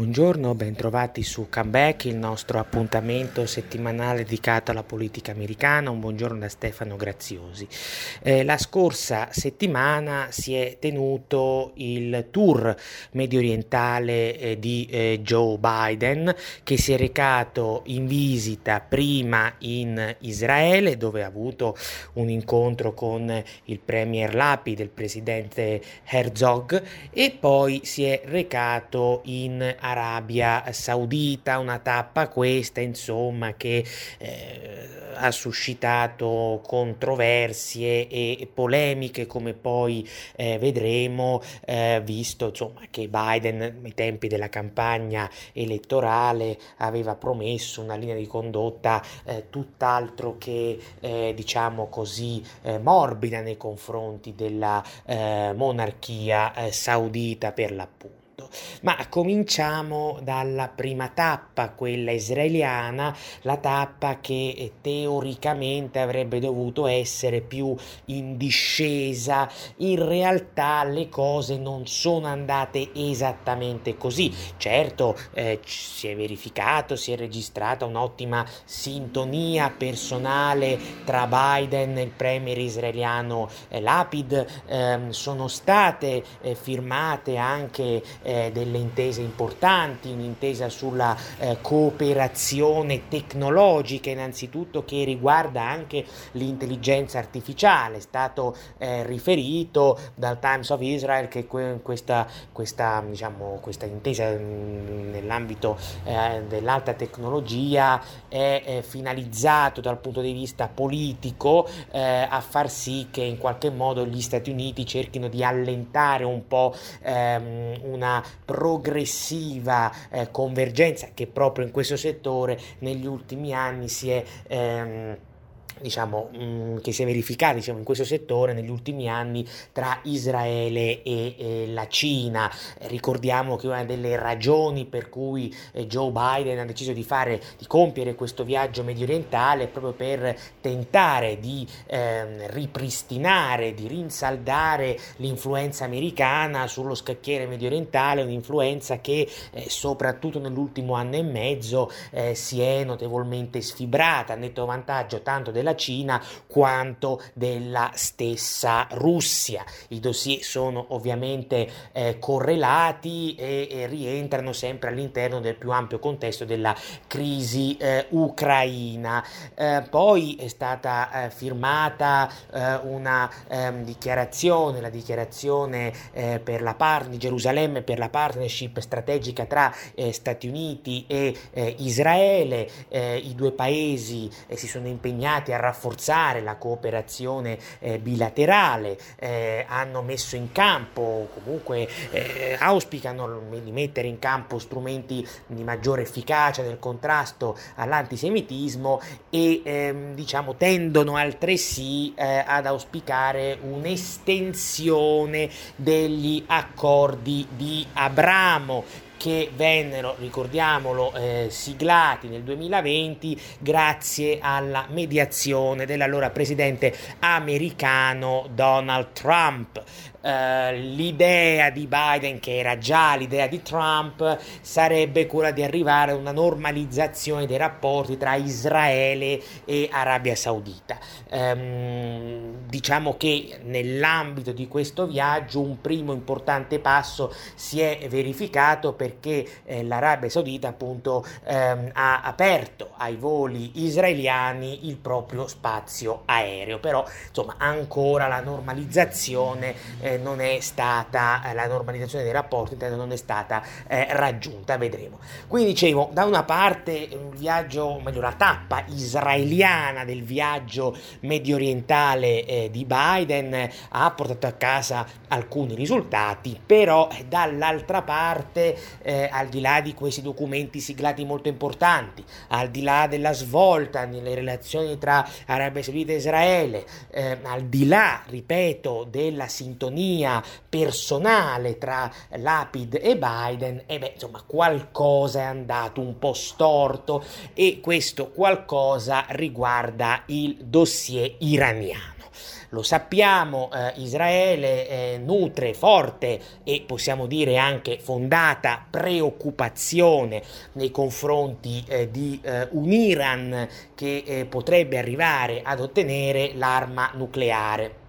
Buongiorno, bentrovati su Comeback, il nostro appuntamento settimanale dedicato alla politica americana. Un buongiorno da Stefano Graziosi. Eh, la scorsa settimana si è tenuto il tour medio orientale eh, di eh, Joe Biden che si è recato in visita prima in Israele dove ha avuto un incontro con il premier Lapid, il presidente Herzog e poi si è recato in Arabia Saudita, una tappa questa insomma che eh, ha suscitato controversie e polemiche come poi eh, vedremo eh, visto insomma che Biden ai tempi della campagna elettorale aveva promesso una linea di condotta eh, tutt'altro che eh, diciamo così eh, morbida nei confronti della monarchia saudita per l'appunto. Ma cominciamo dalla prima tappa, quella israeliana, la tappa che eh, teoricamente avrebbe dovuto essere più in discesa. In realtà le cose non sono andate esattamente così. Certo, eh, si è verificato, si è registrata un'ottima sintonia personale tra Biden e il premier israeliano eh, Lapid. Eh, sono state eh, firmate anche eh, delle intese importanti, un'intesa sulla eh, cooperazione tecnologica innanzitutto che riguarda anche l'intelligenza artificiale. È stato eh, riferito dal Times of Israel che que- questa, questa, diciamo, questa, intesa mh, mm, nell'ambito eh, dell'alta tecnologia è, è finalizzato dal punto di vista politico eh, a far sì che in qualche modo gli Stati Uniti cerchino di allentare un po' ehm, una progressiva eh, convergenza che proprio in questo settore negli ultimi anni si è ehm, diciamo, mm, che si è verificata diciamo, in questo settore negli ultimi anni tra Israele e, e la Cina. ricordiamo che una delle ragioni per cui eh, Joe Biden ha deciso di, fare, di compiere questo viaggio medio orientale è proprio per tentare di eh, ripristinare, di rinsaldare l'influenza americana sullo scacchiere medio orientale, un'influenza che eh, soprattutto nell'ultimo anno e mezzo eh, si è notevolmente sfibrata, a netto vantaggio tanto della della Cina quanto della stessa Russia. I dossier sono ovviamente eh, correlati e, e, rientrano sempre all'interno del più ampio contesto della crisi eh, ucraina. Eh, poi è stata eh, firmata eh, una ehm, dichiarazione, la dichiarazione eh, per la par- di Gerusalemme per la partnership strategica tra Stati Uniti e Israele. I due paesi si sono impegnati a rafforzare la cooperazione eh, bilaterale, eh, hanno messo in campo, comunque eh, auspicano di mettere in campo strumenti di maggiore efficacia nel contrasto all'antisemitismo e ehm, diciamo tendono altresì eh, ad auspicare un'estensione degli accordi di Abramo che vennero, ricordiamolo, eh, siglati nel 2020 grazie alla mediazione dell'allora presidente americano Donald Trump. Uh, l'idea di Biden, che era già l'idea di Trump, sarebbe quella di arrivare a una normalizzazione dei rapporti tra Israele e Arabia Saudita. Um, diciamo che nell'ambito di questo viaggio un primo importante passo si è verificato perché eh, l'Arabia Saudita appunto ehm, ha aperto ai voli israeliani il proprio spazio aereo, però insomma ancora la normalizzazione eh, eh, non è stata, eh, la normalizzazione dei rapporti non è stata eh, raggiunta, vedremo. Quindi dicevo, da una parte un viaggio, meglio la tappa israeliana del viaggio medio orientale eh, di Biden ha portato a casa alcuni risultati, però eh, dall'altra parte, al di là di questi documenti siglati molto importanti, al di là della svolta nelle relazioni tra Arabia Saudita e Israele, eh, al di là, ripeto, della sintonia personale tra Lapid e Biden, e beh, insomma, qualcosa è andato un po' storto e questo qualcosa riguarda il dossier iraniano. Lo sappiamo, eh, Israele eh, nutre forte e possiamo dire anche fondata preoccupazione nei confronti eh, di eh, un Iran che eh, potrebbe arrivare ad ottenere l'arma nucleare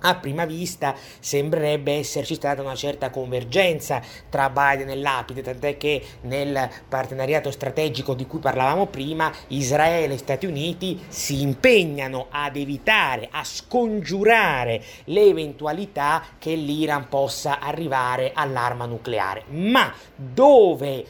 a prima vista sembrerebbe esserci stata una certa convergenza tra Biden e Lapide, tant'è che nel partenariato strategico di cui parlavamo prima, Israele e Stati Uniti si impegnano ad evitare, a scongiurare l'eventualità che l'Iran possa arrivare all'arma nucleare. Ma dove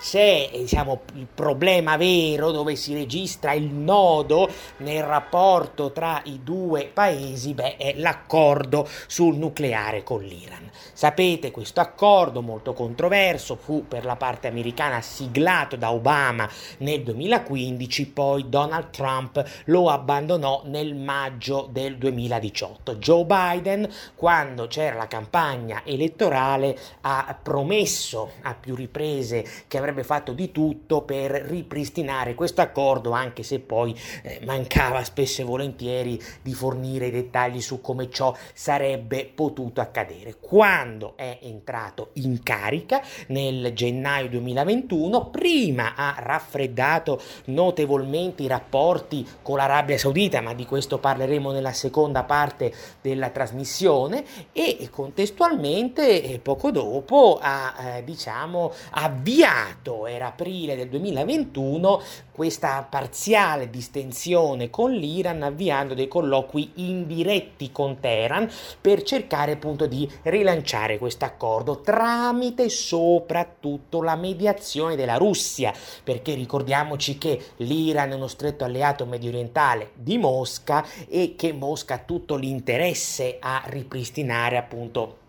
c'è diciamo, il problema vero dove si registra il nodo nel rapporto tra i due paesi, beh, è l'accordo sul nucleare con l'Iran. Sapete, questo accordo molto controverso fu per la parte americana siglato da Obama nel 2015, poi Donald Trump lo abbandonò nel maggio del 2018. Joe Biden, quando c'era la campagna elettorale, ha promesso a più riprese paese che avrebbe fatto di tutto per ripristinare questo accordo, anche se poi eh, mancava spesso e volentieri di fornire i dettagli su come ciò sarebbe potuto accadere. Quando è entrato in carica nel gennaio 2021, prima ha raffreddato notevolmente i rapporti con l'Arabia Saudita, ma di questo parleremo nella seconda parte della trasmissione e contestualmente eh, poco dopo ha eh, diciamo avviato avviato, era aprile del 2021, questa parziale distensione con l'Iran, avviando dei colloqui indiretti con Teheran per cercare appunto di rilanciare questo accordo tramite soprattutto la mediazione della Russia, perché ricordiamoci che l'Iran è uno stretto alleato medio orientale di Mosca e che Mosca ha tutto l'interesse a ripristinare appunto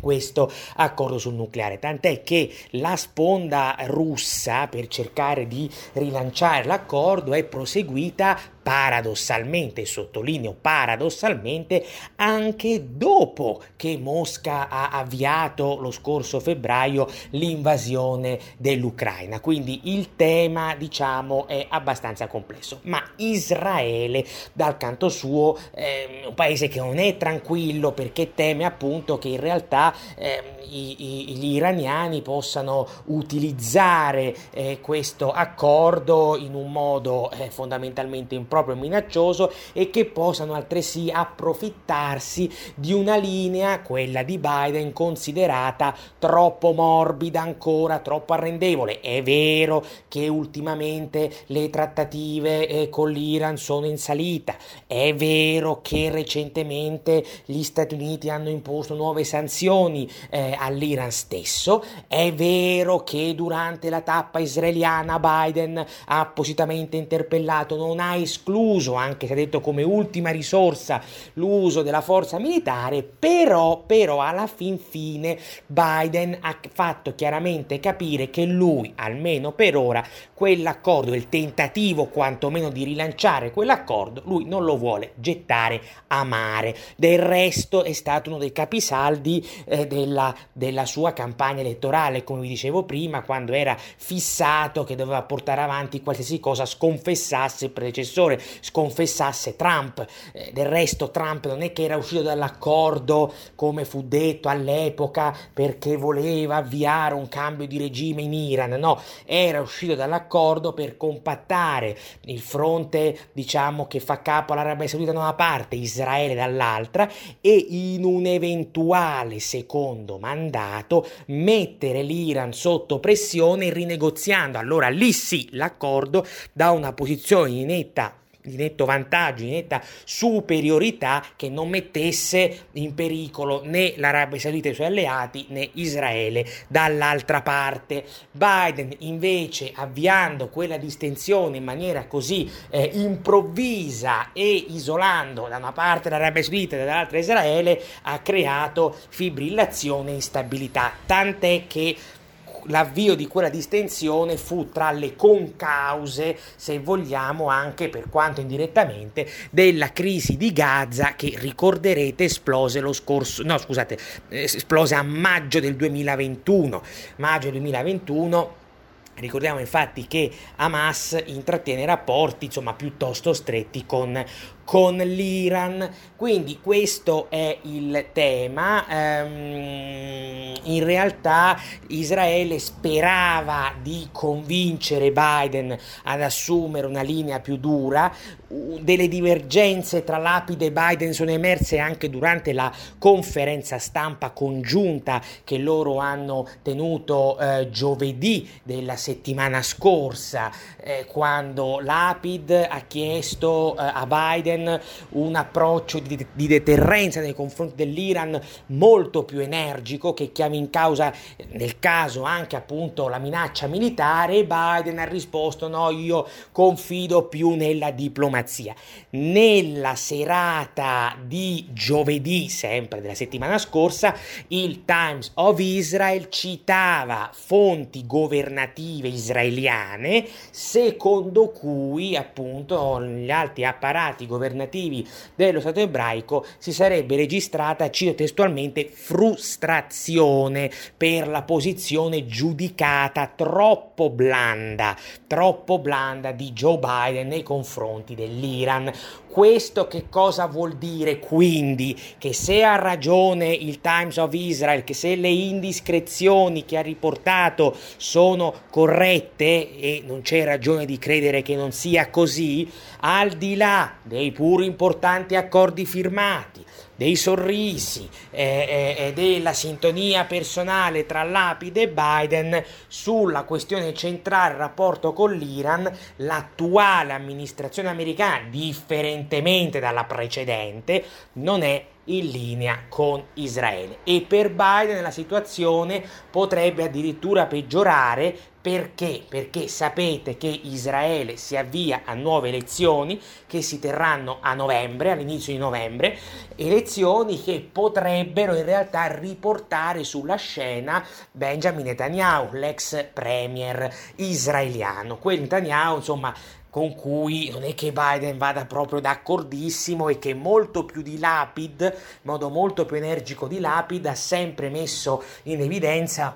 questo accordo sul nucleare, tant'è che la sponda russa per cercare di rilanciare l'accordo è proseguita paradossalmente, sottolineo paradossalmente, anche dopo che Mosca ha avviato lo scorso febbraio l'invasione dell'Ucraina. Quindi il tema, diciamo, è abbastanza complesso. Ma Israele, dal canto suo, è un paese che non è tranquillo perché teme appunto che in realtà eh, i, i, gli iraniani possano utilizzare eh, questo accordo in un modo eh, fondamentalmente importante proprio minaccioso e che possano altresì approfittarsi di una linea, quella di Biden, considerata troppo morbida ancora, troppo arrendevole. È vero che ultimamente le trattative eh, con l'Iran sono in salita, è vero che recentemente gli Stati Uniti hanno imposto nuove sanzioni eh, all'Iran stesso, è vero che durante la tappa israeliana Biden ha appositamente interpellato, non ha escluso escluso, anche se detto come ultima risorsa, l'uso della forza militare, però, però alla fin fine Biden ha fatto chiaramente capire che lui, almeno per ora, quell'accordo, il tentativo quantomeno di rilanciare quell'accordo, lui non lo vuole gettare a mare. Del resto è stato uno dei capisaldi eh, della, della sua campagna elettorale, come vi dicevo prima, quando era fissato che doveva portare avanti qualsiasi cosa sconfessasse il predecessore Signore sconfessasse Trump. Eh, del resto Trump non è che era uscito dall'accordo come fu detto all'epoca perché voleva avviare un cambio di regime in Iran, no, era uscito dall'accordo per compattare il fronte, diciamo, che fa capo all'Arabia Saudita da una parte, Israele dall'altra e in un eventuale secondo mandato mettere l'Iran sotto pressione rinegoziando allora lì sì l'accordo da una posizione di netta di netto vantaggio, di netta superiorità che non mettesse in pericolo né l'Arabia Saudita e i suoi alleati né Israele dall'altra parte. Biden invece avviando quella distensione in maniera così eh, improvvisa e isolando da una parte l'Arabia Saudita e dall'altra Israele ha creato fibrillazione e instabilità, tant'è che l'avvio di quella distensione fu tra le concause, se vogliamo, anche per quanto indirettamente, della crisi di Gaza che ricorderete esplose lo scorso, no scusate, esplose a maggio del 2021. Maggio 2021 Ricordiamo infatti che Hamas intrattiene rapporti insomma piuttosto stretti con con l'Iran. Quindi questo è il tema. Um, in realtà Israele sperava di convincere Biden ad assumere una linea più dura. Delle divergenze tra Lapide e Biden sono emerse anche durante la conferenza stampa congiunta che loro hanno tenuto eh, giovedì della settimana scorsa, eh, quando Lapid ha chiesto eh, a Biden Biden un approccio di, di deterrenza nei confronti dell'Iran molto più energico che chiama in causa nel caso anche appunto la minaccia militare Biden ha risposto no io confido più nella diplomazia nella serata di giovedì sempre della settimana scorsa il Times of Israel citava fonti governative israeliane secondo cui appunto gli alti apparati governativi governativi dello Stato ebraico si sarebbe registrata, cito testualmente, frustrazione per la posizione giudicata troppo blanda, troppo blanda di Joe Biden nei confronti dell'Iran. Questo che cosa vuol dire quindi? Che se ha ragione il Times of Israel, che se le indiscrezioni che ha riportato sono corrette e non c'è ragione di credere che non sia così, al di là dei pur importanti accordi firmati, dei sorrisi e eh, eh, della sintonia personale tra Lapide e Biden sulla questione centrale, rapporto con l'Iran, l'attuale amministrazione americana, differentemente dalla precedente, non è in linea con Israele e per Biden la situazione potrebbe addirittura peggiorare perché? Perché sapete che Israele si avvia a nuove elezioni che si terranno a novembre, all'inizio di novembre, elezioni che potrebbero in realtà riportare sulla scena Benjamin Netanyahu, l'ex premier israeliano. Quel Netanyahu, insomma, con cui non è che Biden vada proprio d'accordissimo e che molto più di Lapid, in modo molto più energico di Lapid, ha sempre messo in evidenza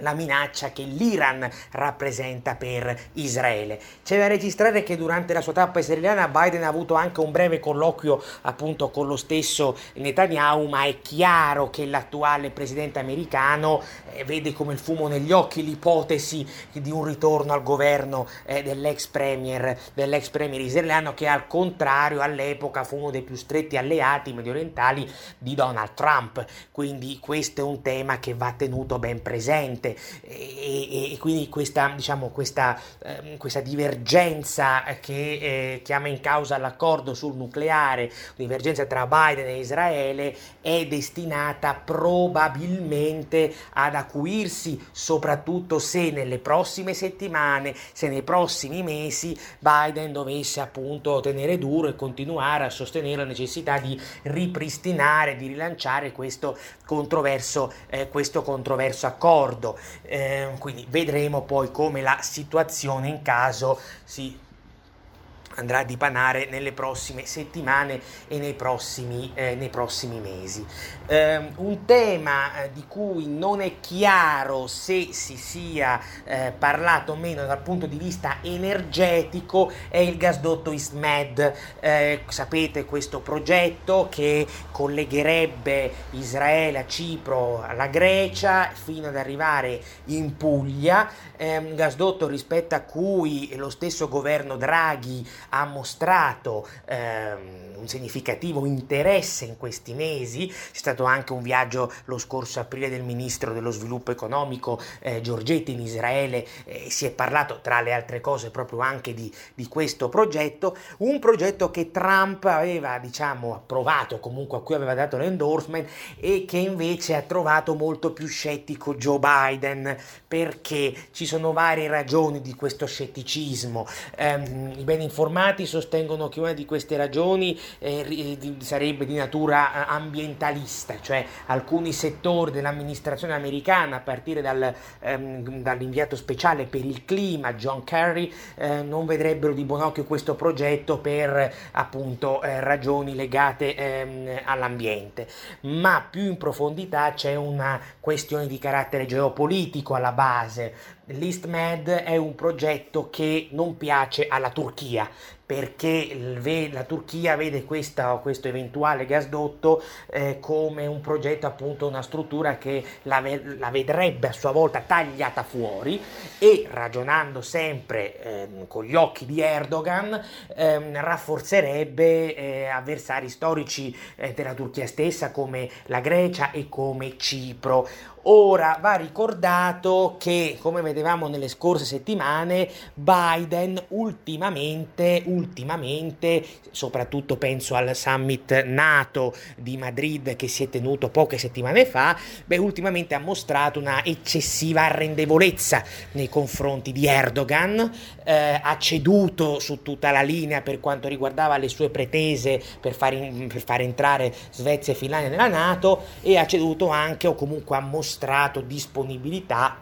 la minaccia che l'Iran rappresenta per Israele. C'è da registrare che durante la sua tappa israeliana Biden ha avuto anche un breve colloquio appunto con lo stesso Netanyahu, ma è chiaro che l'attuale presidente americano eh, vede come il fumo negli occhi l'ipotesi di un ritorno al governo eh, dell'ex premier, dell'ex premier israeliano che al contrario all'epoca fu uno dei più stretti alleati mediorientali di Donald Trump. Quindi questo è un tema che va tenuto ben presente forte e, e, quindi questa, diciamo, questa, eh, questa divergenza che eh, chiama in causa l'accordo sul nucleare, divergenza tra Biden e Israele, è destinata probabilmente ad acuirsi, soprattutto se nelle prossime settimane, se nei prossimi mesi Biden dovesse appunto tenere duro e continuare a sostenere la necessità di ripristinare, di rilanciare questo controverso, eh, questo controverso accordo. Eh, quindi vedremo poi come la situazione in caso si andrà a dipanare nelle prossime settimane e nei prossimi, eh, nei prossimi mesi. Eh, un tema eh, di cui non è chiaro se si sia eh, parlato o meno dal punto di vista energetico è il gasdotto ISMED. Eh, sapete questo progetto che collegherebbe Israele a Cipro alla Grecia fino ad arrivare in Puglia, un gasdotto rispetto a cui lo stesso governo Draghi ha mostrato ehm, un significativo interesse in questi mesi, c'è stato anche un viaggio lo scorso aprile del ministro dello sviluppo economico eh, Giorgetti in Israele eh, si è parlato tra le altre cose proprio anche di, di questo progetto, un progetto che Trump aveva diciamo approvato, comunque a cui aveva dato l'endorsement e che invece ha trovato molto più scettico Joe Biden perché ci sono varie ragioni di questo scetticismo, ehm, i ben informati informati sostengono che una di queste ragioni eh, sarebbe di natura eh, ambientalista, cioè alcuni settori dell'amministrazione americana, a partire dal, ehm, dall'inviato speciale per il clima John Kerry, eh, non vedrebbero di buon occhio questo progetto per appunto eh, ragioni legate ehm, all'ambiente. Ma più in profondità c'è una questione di carattere geopolitico alla base. L'EastMed è un progetto che non piace alla Turchia perché la Turchia vede questa, questo eventuale gasdotto eh, come un progetto, appunto una struttura che la, la, vedrebbe a sua volta tagliata fuori e ragionando sempre eh, con gli occhi di Erdogan eh, rafforzerebbe avversari storici eh, della Turchia stessa come la Grecia e come Cipro. Ora va ricordato che, come vedevamo nelle scorse settimane, Biden ultimamente, ultimamente, soprattutto penso al summit NATO di Madrid che si è tenuto poche settimane fa, beh, ultimamente ha mostrato una eccessiva arrendevolezza nei confronti di Erdogan, eh, ha ceduto su tutta la linea per quanto riguardava le sue pretese per far, in, per far entrare Svezia e Finlandia nella NATO e ha ceduto anche o comunque ha mostrato mostrato disponibilità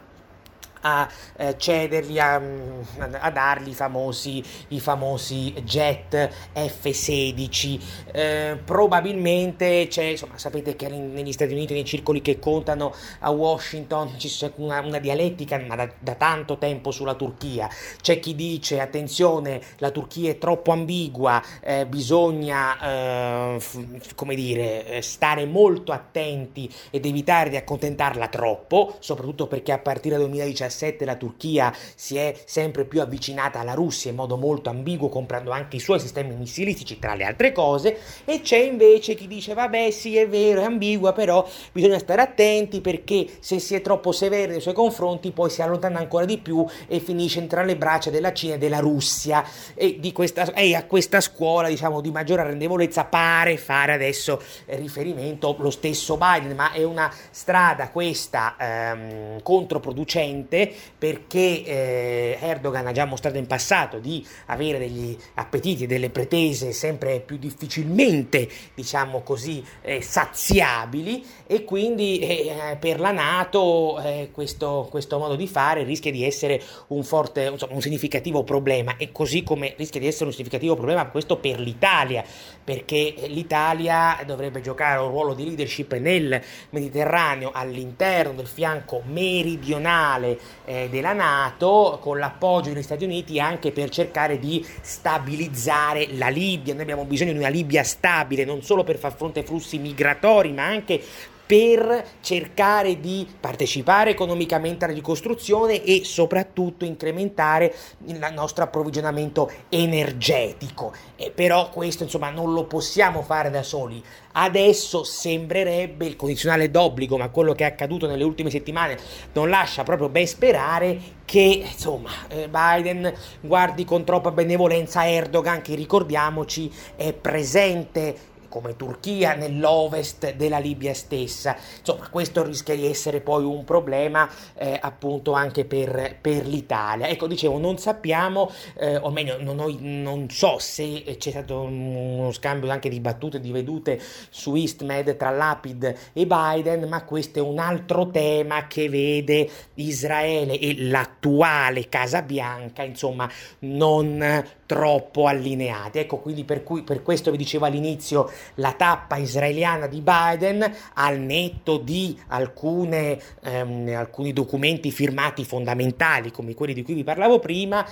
a eh, cedergli, a, mm, a, dargli i famosi, i famosi jet F-16. Eh, probabilmente c'è, insomma, sapete che negli Stati Uniti, nei circoli che contano a Washington, c'è una, una dialettica ma da, da, tanto tempo sulla Turchia. C'è chi dice, attenzione, la Turchia è troppo ambigua, eh, bisogna, eh, f- come dire, eh, stare molto attenti ed evitare di accontentarla troppo, soprattutto perché a partire dal 2017 2017 la Turchia si è sempre più avvicinata alla Russia in modo molto ambiguo, comprando anche i suoi sistemi missilistici, tra le altre cose, e c'è invece chi dice vabbè sì è vero, è ambigua, però bisogna stare attenti perché se si è troppo severi nei suoi confronti poi si allontana ancora di più e finisce tra le braccia della Cina e della Russia. E, questa, e a questa scuola diciamo di maggiore arrendevolezza pare fare adesso riferimento lo stesso Biden, ma è una strada questa ehm, controproducente Occidente perché eh, Erdogan ha già mostrato in passato di avere degli appetiti e delle pretese sempre più difficilmente, diciamo così, eh, saziabili e quindi eh, per la Nato eh, questo, questo, modo di fare rischia di essere un forte, insomma, un significativo problema e così come rischia di essere un significativo problema questo per l'Italia perché l'Italia dovrebbe giocare un ruolo di leadership nel Mediterraneo all'interno del fianco meridionale eh, della Nato con l'appoggio degli Stati Uniti anche per cercare di stabilizzare la Libia. Noi abbiamo bisogno di una Libia stabile non solo per far fronte ai flussi migratori ma anche per cercare di partecipare economicamente alla ricostruzione e soprattutto incrementare il nostro approvvigionamento energetico. E però questo insomma non lo possiamo fare da soli. Adesso sembrerebbe il condizionale d'obbligo, ma quello che è accaduto nelle ultime settimane non lascia proprio ben sperare che insomma eh, Biden guardi con troppa benevolenza Erdogan che ricordiamoci è presente come Turchia nell'ovest della Libia stessa. Insomma, questo rischia di essere poi un problema eh, appunto anche per, per, l'Italia. Ecco, dicevo, non sappiamo, eh, o meglio, non, non, so se c'è stato uno scambio anche di battute, di vedute su EastMed tra Lapid e Biden, ma questo è un altro tema che vede Israele e l'attuale Casa Bianca, insomma, non troppo allineati. Ecco, quindi per, cui, per questo vi dicevo all'inizio la tappa israeliana di Biden al netto di alcune, ehm, alcuni documenti firmati fondamentali come quelli di cui vi parlavo prima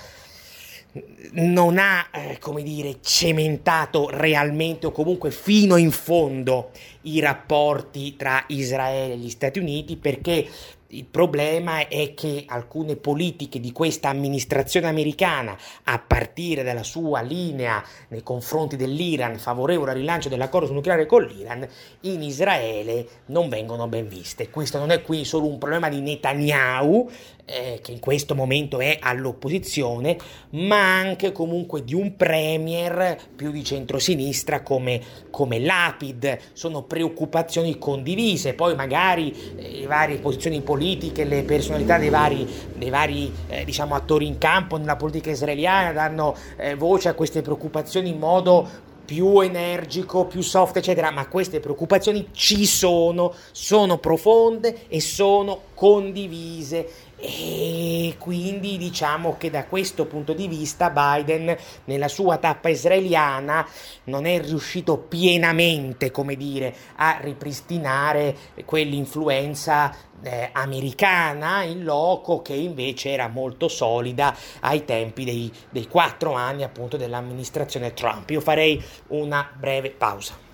non ha, eh, come dire, cementato realmente o comunque fino in fondo i rapporti tra Israele e gli Stati Uniti perché il problema è che alcune politiche di questa amministrazione americana, a partire dalla sua linea nei confronti dell'Iran favorevole al rilancio dell'accordo nucleare con l'Iran, in Israele non vengono ben viste. Questo non è qui solo un problema di Netanyahu, eh, che in questo momento è all'opposizione, ma anche comunque di un premier più di centrosinistra come, come Lapid. Sono preoccupazioni condivise, poi magari eh, le varie posizioni politiche politiche, le personalità dei vari, dei vari eh, diciamo, attori in campo nella politica israeliana danno eh, voce a queste preoccupazioni in modo più energico, più soft, eccetera, ma queste preoccupazioni ci sono, sono profonde e sono condivise e quindi diciamo che da questo punto di vista Biden nella sua tappa israeliana non è riuscito pienamente, come dire, a ripristinare quell'influenza eh, americana in loco che invece era molto solida ai tempi dei, dei quattro anni appunto dell'amministrazione Trump. Io farei una breve pausa.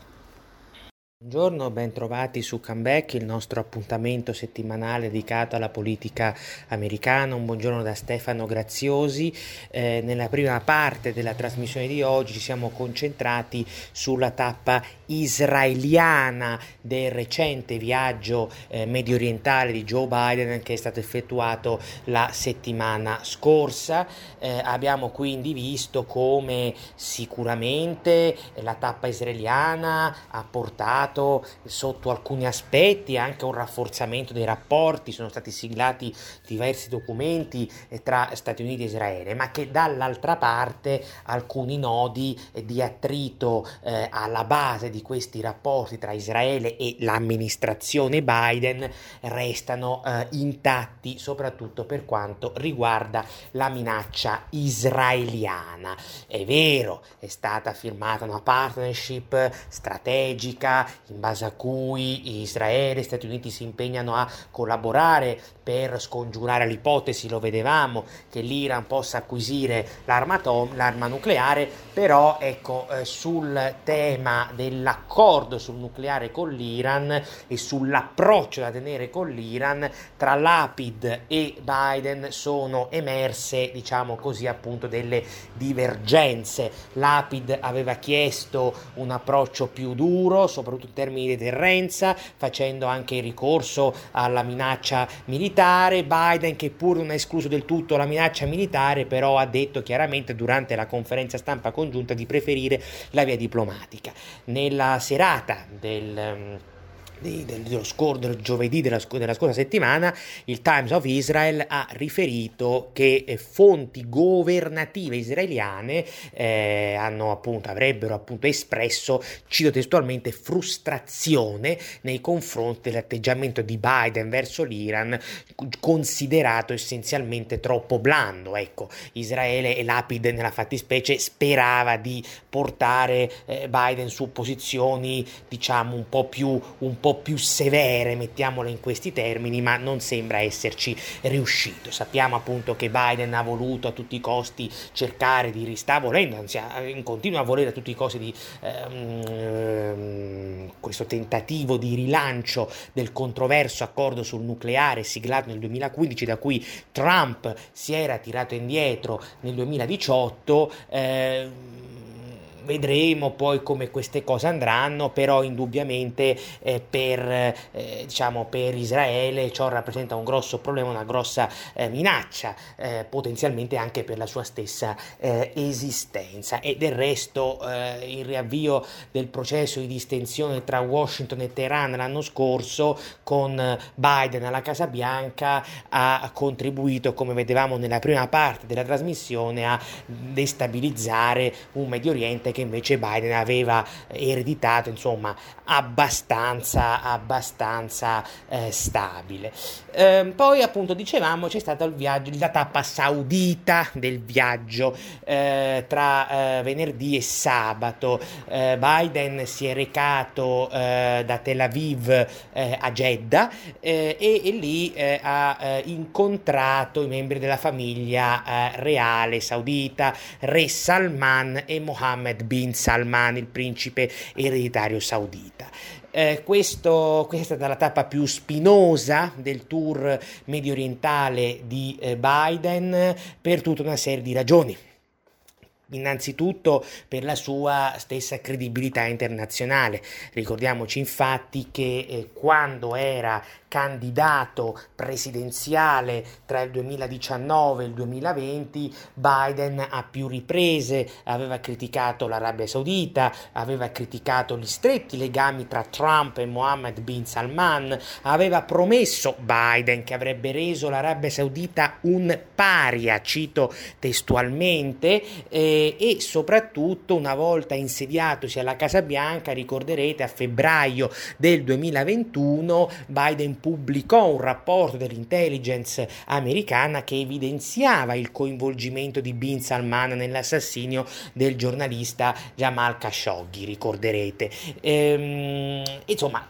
Buongiorno, ben trovati su Comeback, il nostro appuntamento settimanale dedicato alla politica americana. Un buongiorno da Stefano Graziosi. Eh, nella prima parte della trasmissione di oggi ci siamo concentrati sulla tappa israeliana del recente viaggio eh, medio orientale di Joe Biden che è stato effettuato la settimana scorsa. Eh, abbiamo quindi visto come sicuramente la tappa israeliana ha portato portato sotto alcuni aspetti anche un rafforzamento dei rapporti, sono stati siglati diversi documenti eh, tra Stati Uniti e Israele, ma che dall'altra parte alcuni nodi di attrito eh, alla base di questi rapporti tra Israele e l'amministrazione Biden restano eh, intatti, soprattutto per quanto riguarda la minaccia israeliana. È vero, è stata firmata una partnership strategica in base a cui Israele e Stati Uniti si impegnano a collaborare per scongiurare l'ipotesi, lo vedevamo, che l'Iran possa acquisire l'arma, atom- l'arma nucleare, però ecco, eh, sul tema dell'accordo sul nucleare con l'Iran e sull'approccio da tenere con l'Iran tra Lapid e Biden sono emerse, diciamo così, appunto delle divergenze. Lapid aveva chiesto un approccio più duro, soprattutto termini di deterrenza, facendo anche ricorso alla minaccia militare. Biden, che pur non ha escluso del tutto la minaccia militare, però ha detto chiaramente durante la conferenza stampa congiunta di preferire la via diplomatica. Nella serata del di, dello scor- del giovedì della, della, scorsa settimana, il Times of Israel ha riferito che eh, fonti governative israeliane eh, hanno, appunto, avrebbero appunto espresso, cito testualmente, frustrazione nei confronti dell'atteggiamento di Biden verso l'Iran, considerato essenzialmente troppo blando. Ecco, Israele e Lapid nella fattispecie sperava di portare eh, Biden su posizioni, diciamo, un po' più, un po' più severe, mettiamole in questi termini, ma non sembra esserci riuscito. Sappiamo appunto che Biden ha voluto a tutti i costi cercare di ristare, volendo, anzi continua a volere a tutti i costi di ehm, questo tentativo di rilancio del controverso accordo sul nucleare siglato nel 2015, da cui Trump si era tirato indietro nel 2018. Eh, vedremo poi come queste cose andranno, però indubbiamente eh, per, eh, diciamo, per Israele ciò rappresenta un grosso problema, una grossa eh, minaccia, eh, potenzialmente anche per la sua stessa eh, esistenza. E del resto eh, il riavvio del processo di distensione tra Washington e Teheran l'anno scorso con Biden alla Casa Bianca ha contribuito, come vedevamo nella prima parte della trasmissione, a destabilizzare un Medio Oriente che invece Biden aveva ereditato, insomma, abbastanza, abbastanza eh, stabile. Eh, poi, appunto, dicevamo, c'è stata il viaggio, la tappa saudita del viaggio eh, tra eh, venerdì e sabato. Eh, Biden si è recato eh, da Tel Aviv a Jeddah e, e, lì ha incontrato i membri della famiglia reale saudita, Re Salman e Mohammed bin Salman, il principe ereditario saudita. Eh, questo, questa è stata la tappa più spinosa del tour medio orientale di eh, Biden per tutta una serie di ragioni innanzitutto per la sua stessa credibilità internazionale. Ricordiamoci infatti che eh, quando era candidato presidenziale tra il 2019 e il 2020, Biden a più riprese aveva criticato l'Arabia Saudita, aveva criticato gli stretti legami tra Trump e Mohammed bin Salman, aveva promesso Biden che avrebbe reso l'Arabia Saudita un paria, cito testualmente, eh, e soprattutto una volta insediatosi alla Casa Bianca, ricorderete a febbraio del 2021 Biden pubblicò un rapporto dell'intelligence americana che evidenziava il coinvolgimento di Bin Salman nell'assassinio del giornalista Jamal Khashoggi, ricorderete. Ehm, insomma,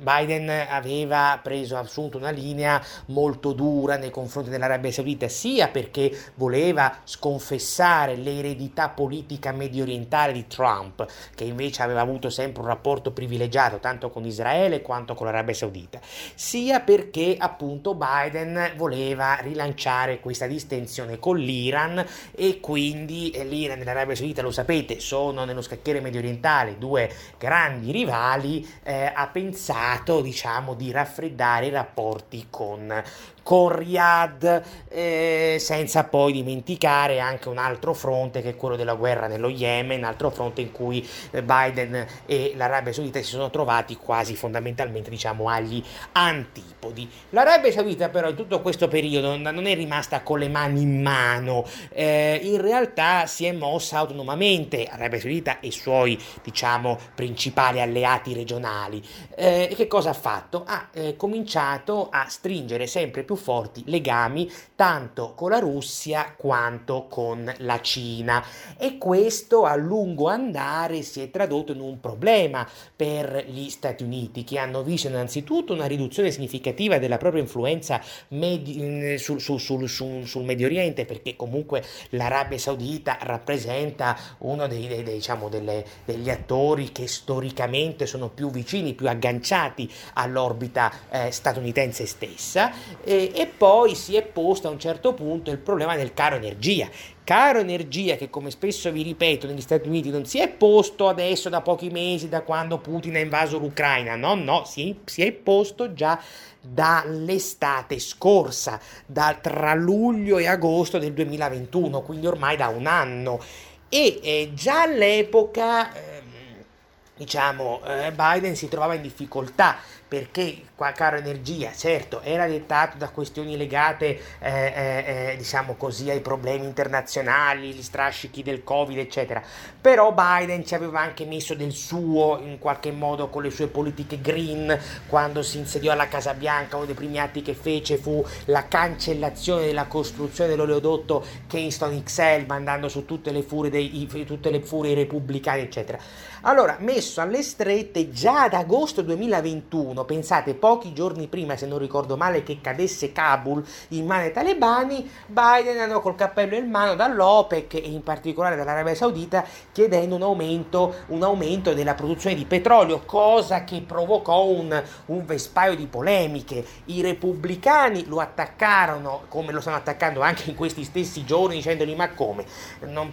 Biden aveva preso assunto una linea molto dura nei confronti dell'Arabia Saudita, sia perché voleva sconfessare l'eredità politica medio orientale di Trump, che invece aveva avuto sempre un rapporto privilegiato tanto con Israele quanto con l'Arabia Saudita, sia perché appunto Biden voleva rilanciare questa distensione con l'Iran e quindi l'Iran e l'Arabia Saudita, lo sapete, sono nello scacchiere medio orientale due grandi rivali, eh, a pensare cercato diciamo, di raffreddare i rapporti con, con Riyadh, eh, senza poi dimenticare anche un altro fronte che è quello della guerra nello Yemen, altro fronte in cui eh, Biden e l'Arabia Saudita si sono trovati quasi fondamentalmente diciamo, agli antipodi. L'Arabia Saudita però in tutto questo periodo non è rimasta con le mani in mano, eh, in realtà si è mossa autonomamente, Arabia Saudita e i suoi diciamo, principali alleati regionali. Eh, che cosa ha fatto? Ha eh, cominciato a stringere sempre più forti legami tanto con la Russia quanto con la Cina. E questo a lungo andare si è tradotto in un problema per gli Stati Uniti che hanno visto innanzitutto una riduzione significativa della propria influenza medi- sul, sul, sul, sul, Medio Oriente perché comunque l'Arabia Saudita rappresenta uno dei, dei, dei, diciamo, delle, degli attori che storicamente sono più vicini, più agganciati all'orbita eh, statunitense stessa. E, e poi si è posto a un certo punto il problema del caro energia caro energia che come spesso vi ripeto negli Stati Uniti non si è posto adesso da pochi mesi da quando Putin ha invaso l'Ucraina, no, no, si, si è posto già dall'estate scorsa, da, tra luglio e agosto del 2021, quindi ormai da un anno. E eh, già all'epoca, eh, diciamo, eh, Biden si trovava in difficoltà perché qua caro energia, certo, era dettato da questioni legate, eh, eh, eh, diciamo così, ai problemi internazionali, gli strascichi del Covid, eccetera. Però Biden ci aveva anche messo del suo, in qualche modo, con le sue politiche green, quando si insediò alla Casa Bianca, uno dei primi atti che fece fu la cancellazione della costruzione dell'oleodotto Keystone XL, mandando su tutte le furie dei, tutte le furie repubblicane, eccetera. Allora, messo alle strette già ad agosto 2021, giorno, pensate pochi giorni prima, se non ricordo male, che cadesse Kabul in mano ai talebani, Biden andò col cappello in mano dall'OPEC e in particolare dall'Arabia Saudita chiedendo un aumento, un aumento della produzione di petrolio, cosa che provocò un, un vespaio di polemiche. I repubblicani lo attaccarono, come lo stanno attaccando anche in questi stessi giorni, dicendogli ma come? Non,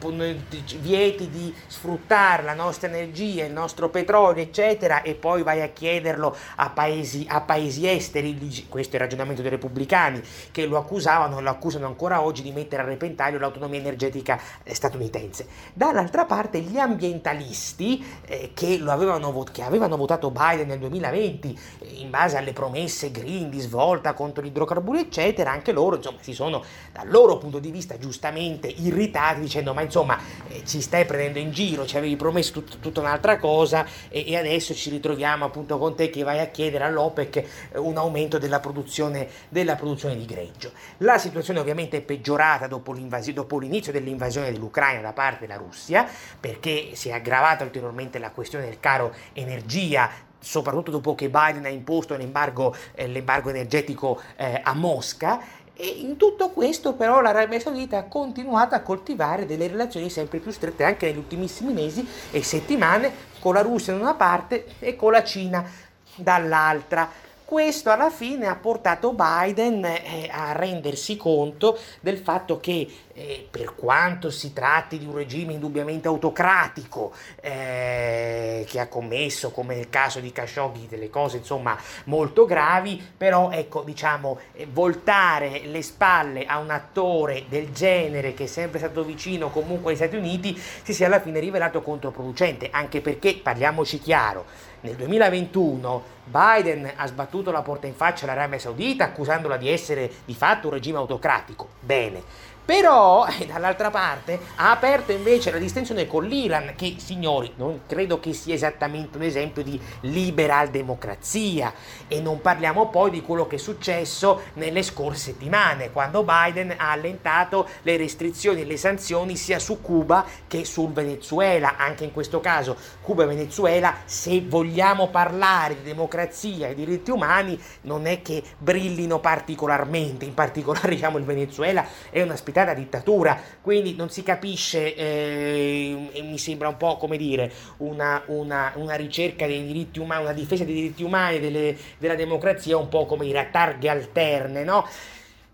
vieti di sfruttare la nostra energia, il nostro petrolio, eccetera, e poi vai a chiederlo a paesi, a paesi esteri, questo è il ragionamento dei repubblicani, che lo accusavano e lo accusano ancora oggi di mettere a repentaglio l'autonomia energetica eh, statunitense. Dall'altra parte gli ambientalisti eh, che, avevano, che, avevano, votato Biden nel 2020 eh, in base alle promesse green di svolta contro gli idrocarburi eccetera, anche loro insomma si sono dal loro punto di vista giustamente irritati dicendo ma insomma eh, ci stai prendendo in giro, ci avevi promesso tut- tutta un'altra cosa e, e adesso ci ritroviamo appunto con te che vai a chiedere chiedere all'OPEC eh, un aumento della produzione, della produzione di greggio. La situazione ovviamente è peggiorata dopo, dopo l'inizio dell'invasione dell'Ucraina da parte della Russia, perché si è aggravata ulteriormente la questione del caro energia soprattutto dopo che Biden ha imposto l'embargo, eh, l'embargo energetico eh, a Mosca. E in tutto questo però l'Arabia Saudita ha continuato a coltivare delle relazioni sempre più strette anche negli ultimissimi mesi e settimane con la Russia da una parte e con la Cina dall'altra. Questo alla fine ha portato Biden eh, a rendersi conto del fatto che eh, per quanto si tratti di un regime indubbiamente autocratico eh, che ha commesso, come nel caso di Khashoggi, delle cose insomma molto gravi, però ecco diciamo eh, voltare le spalle a un attore del genere che è sempre stato vicino comunque agli Stati Uniti si sia alla fine rivelato controproducente, anche perché parliamoci chiaro, nel 2021 Biden ha sbattuto la porta in faccia all'Arabia Saudita accusandola di essere di fatto un regime autocratico. Bene, però, eh, dall'altra parte, ha aperto invece la distinzione con l'Iran, che, signori, non credo che sia esattamente un esempio di liberal democrazia. E non parliamo poi di quello che è successo nelle scorse settimane, quando Biden ha allentato le restrizioni e le sanzioni sia su Cuba che sul Venezuela. Anche in questo caso, Cuba e Venezuela, se vogliamo parlare di democrazia e diritti umani, non è che brillino particolarmente. In particolare, diciamo, il Venezuela è una da dittatura, quindi non si capisce, eh, mi sembra un po' come dire, una, una, una, ricerca dei diritti umani, una difesa dei diritti umani, delle, della democrazia, un po' come dire a targhe alterne, no?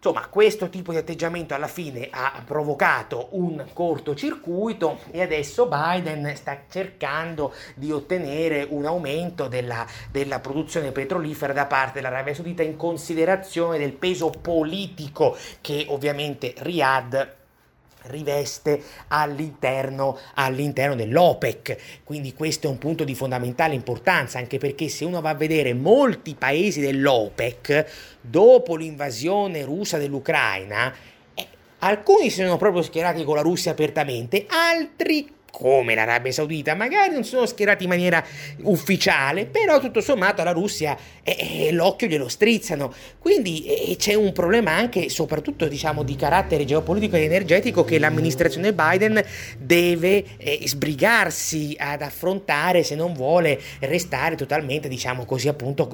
Insomma, questo tipo di atteggiamento alla fine ha provocato un cortocircuito e adesso Biden sta cercando di ottenere un aumento della, della produzione petrolifera da parte dell'Arabia Saudita in considerazione del peso politico che ovviamente Riyadh riveste all'interno, all'interno dell'OPEC. Quindi questo è un punto di fondamentale importanza, anche perché se uno va a vedere molti paesi dell'OPEC, dopo l'invasione russa dell'Ucraina, eh, alcuni si sono proprio schierati con la Russia apertamente, altri come l'Arabia Saudita, magari non sono schierati in maniera ufficiale, però tutto sommato alla Russia eh, eh, l'occhio glielo strizzano. Quindi eh, c'è un problema anche, soprattutto diciamo, di carattere geopolitico ed energetico che l'amministrazione Biden deve eh, sbrigarsi ad affrontare se non vuole restare totalmente, diciamo così appunto,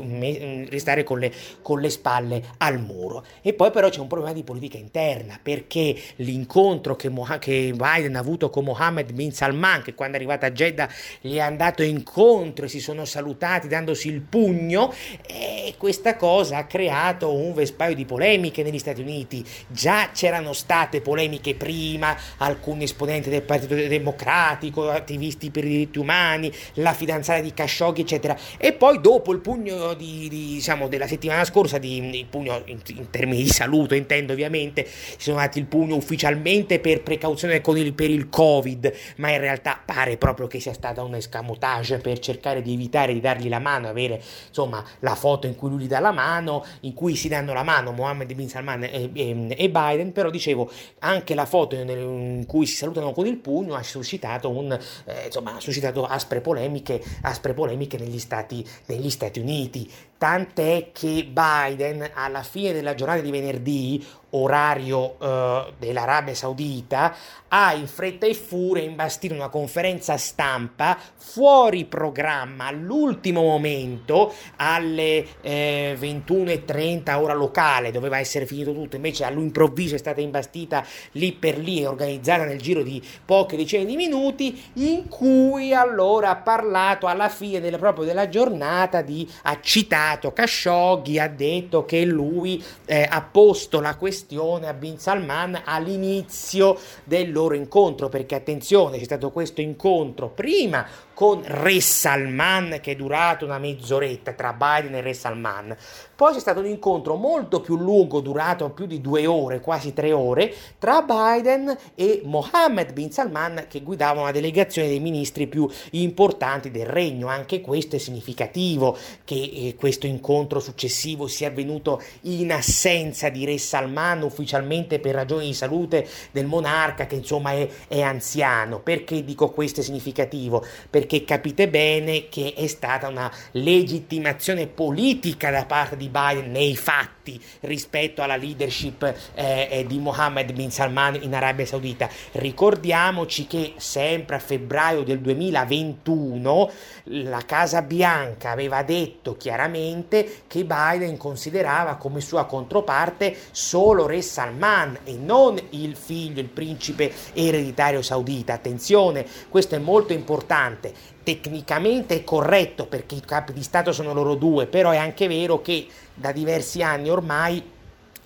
restare con le, con le spalle al muro. E poi però c'è un problema di politica interna, perché l'incontro che, Moh- che Biden ha avuto con Mohammed bin Salman Salman che quando è arrivata a Jeddah gli è andato incontro e si sono salutati dandosi il pugno e questa cosa ha creato un vespaio di polemiche negli Stati Uniti. Già c'erano state polemiche prima, alcuni esponenti del Partito Democratico, attivisti per i diritti umani, la fidanzata di Khashoggi, eccetera. E poi dopo il pugno di, di, diciamo, della settimana scorsa, di, il pugno in, in, termini di saluto intendo ovviamente, si sono dati il pugno ufficialmente per precauzione il, per il Covid, ma in realtà pare proprio che sia stata un escamotage per cercare di evitare di dargli la mano, avere insomma la foto in cui lui gli dà la mano, in cui si danno la mano Mohammed bin Salman e, e, e Biden, però dicevo anche la foto in cui si salutano con il pugno ha suscitato, un, eh, insomma, ha suscitato aspre polemiche, aspre polemiche negli, Stati, negli Stati Uniti tant'è che Biden alla fine della giornata di venerdì, orario eh, dell'Arabia Saudita, ha in fretta e furia imbastito una conferenza stampa fuori programma all'ultimo momento alle eh, 21.30 ora locale, doveva essere finito tutto, invece all'improvviso è stata imbastita lì per lì e organizzata nel giro di poche decine di minuti, in cui allora ha parlato alla fine del, proprio della giornata di citato Khashoggi, ha detto che lui eh, ha posto la questione a Bin Salman all'inizio del loro incontro, perché attenzione, c'è stato questo incontro prima con Re Salman che è durato una mezz'oretta tra Biden e Re Salman. Poi c'è stato un incontro molto più lungo, durato più di due ore, quasi tre ore, tra Biden e Mohammed bin Salman che guidava una delegazione dei ministri più importanti del regno. Anche questo è significativo che eh, questo incontro successivo sia avvenuto in assenza di Re Salman ufficialmente per ragioni di salute del monarca che insomma è, è anziano. Perché dico questo è significativo? Perché capite bene che è stata una legittimazione politica da parte di Biden nei fatti rispetto alla leadership eh, eh, di Mohammed bin Salman in Arabia Saudita. Ricordiamoci che sempre a febbraio del 2021 la Casa Bianca aveva detto chiaramente che Biden considerava come sua controparte solo Re Salman e non il figlio, il principe ereditario saudita. Attenzione, questo è molto importante tecnicamente è corretto perché i capi di Stato sono loro due, però è anche vero che da diversi anni ormai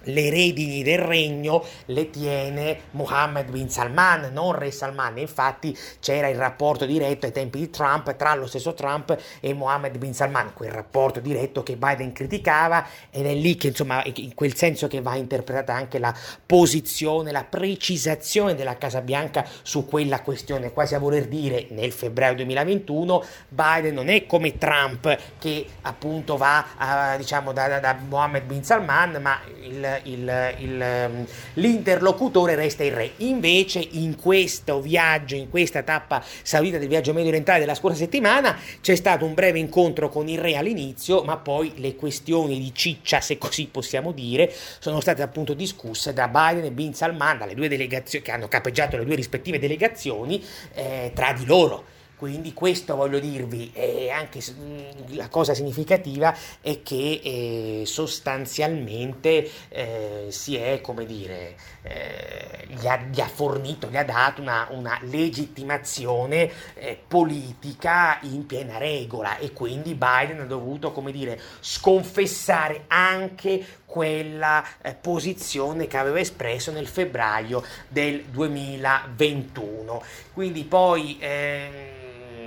le redini del regno le tiene Mohammed bin Salman, non Re Salman. Infatti c'era il rapporto diretto ai tempi di Trump tra lo stesso Trump e Mohammed bin Salman, quel rapporto diretto che Biden criticava ed è lì che insomma in quel senso che va interpretata anche la posizione, la precisazione della Casa Bianca su quella questione, quasi a voler dire nel febbraio 2021 Biden non è come Trump che appunto va a, diciamo da, da, da Mohammed bin Salman, ma il il, il, ehm, l'interlocutore resta il re. Invece in questo viaggio, in questa tappa saudita del viaggio medio orientale della scorsa settimana, c'è stato un breve incontro con il re all'inizio, ma poi le questioni di ciccia, se così possiamo dire, sono state appunto discusse da Biden e Bin Salman, dalle due delegazioni che hanno capeggiato le due rispettive delegazioni, eh, tra di loro. Quindi questo voglio dirvi, e anche mm, la cosa significativa è che eh, sostanzialmente eh, si è, come dire, eh, gli, ha, gli, ha, fornito, gli ha dato una, una legittimazione eh, politica in piena regola e quindi Biden ha dovuto, come dire, sconfessare anche quella eh, posizione che aveva espresso nel febbraio del 2021. Quindi poi ehm,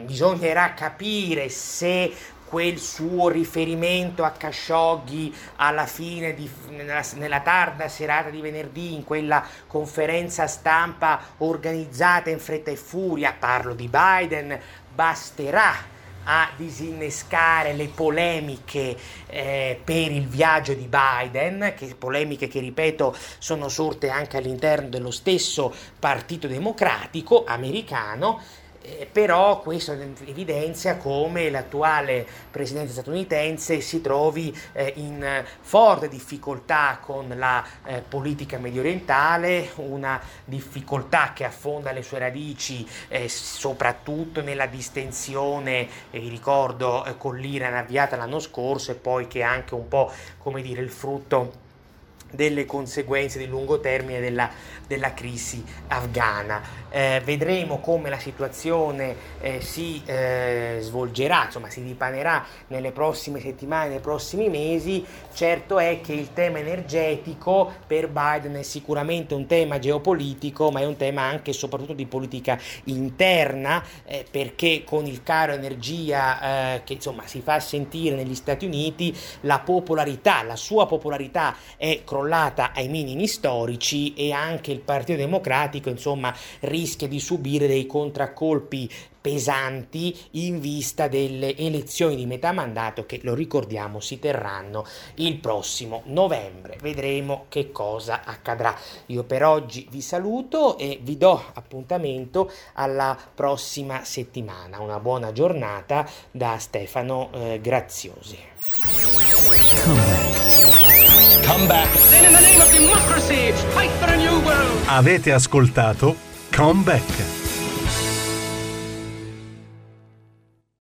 bisognerà capire se quel suo riferimento a Khashoggi alla fine, di, nella, nella, tarda serata di venerdì, in quella conferenza stampa organizzata in fretta e furia, parlo di Biden, basterà a disinnescare le polemiche eh, per il viaggio di Biden, che polemiche che ripeto sono sorte anche all'interno dello stesso Partito Democratico americano eh, però questo evidenzia come l'attuale presidente statunitense si trovi eh, in forte difficoltà con la eh, politica medio orientale, una difficoltà che affonda le sue radici eh, soprattutto nella distensione, vi ricordo, eh, con l'Iran avviata l'anno scorso e poi che è anche un po' come dire il frutto delle conseguenze di lungo termine della, della crisi afghana. Eh, vedremo come la situazione eh, si eh, svolgerà, insomma si dipanerà nelle prossime settimane, nei prossimi mesi. Certo è che il tema energetico per Biden è sicuramente un tema geopolitico, ma è un tema anche e soprattutto di politica interna, eh, perché con il caro energia eh, che insomma si fa sentire negli Stati Uniti, la popolarità, la sua popolarità è crollata ai minimi storici e anche il Partito Democratico insomma rischia di subire dei contraccolpi pesanti in vista delle elezioni di metà mandato che, lo ricordiamo, si terranno il prossimo novembre. Vedremo che cosa accadrà. Io per oggi vi saluto e vi do appuntamento alla prossima settimana. Una buona giornata da Stefano eh, Graziosi. Come back. Avete ascoltato Come Back.